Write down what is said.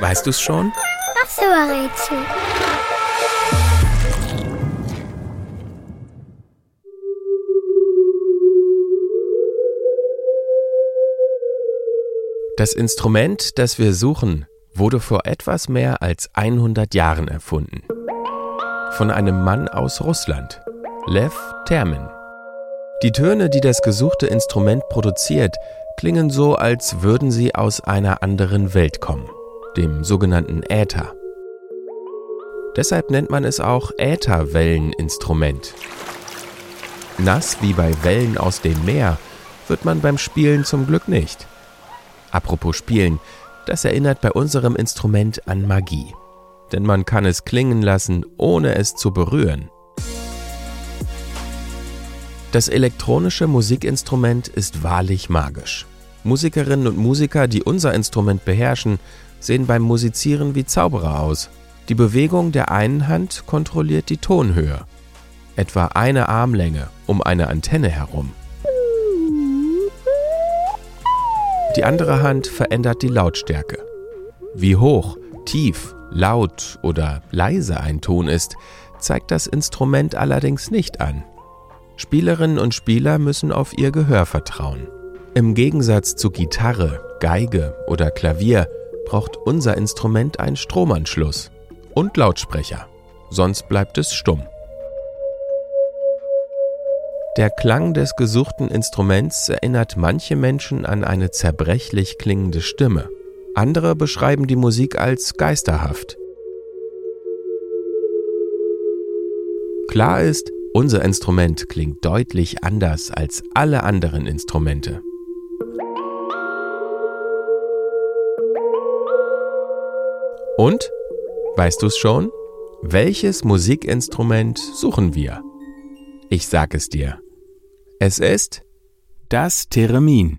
Weißt du's schon? Ach so, Rätsel. Das Instrument, das wir suchen, wurde vor etwas mehr als 100 Jahren erfunden. Von einem Mann aus Russland, Lev Termin. Die Töne, die das gesuchte Instrument produziert, klingen so, als würden sie aus einer anderen Welt kommen, dem sogenannten Äther. Deshalb nennt man es auch Ätherwelleninstrument. Nass wie bei Wellen aus dem Meer wird man beim Spielen zum Glück nicht. Apropos Spielen, das erinnert bei unserem Instrument an Magie. Denn man kann es klingen lassen, ohne es zu berühren. Das elektronische Musikinstrument ist wahrlich magisch. Musikerinnen und Musiker, die unser Instrument beherrschen, sehen beim Musizieren wie Zauberer aus. Die Bewegung der einen Hand kontrolliert die Tonhöhe. Etwa eine Armlänge um eine Antenne herum. Die andere Hand verändert die Lautstärke. Wie hoch, tief, laut oder leise ein Ton ist, zeigt das Instrument allerdings nicht an. Spielerinnen und Spieler müssen auf ihr Gehör vertrauen. Im Gegensatz zu Gitarre, Geige oder Klavier braucht unser Instrument einen Stromanschluss und Lautsprecher, sonst bleibt es stumm. Der Klang des gesuchten Instruments erinnert manche Menschen an eine zerbrechlich klingende Stimme. Andere beschreiben die Musik als geisterhaft. Klar ist, unser Instrument klingt deutlich anders als alle anderen Instrumente. Und? Weißt du es schon? Welches Musikinstrument suchen wir? Ich sag es dir. Es ist das Theremin.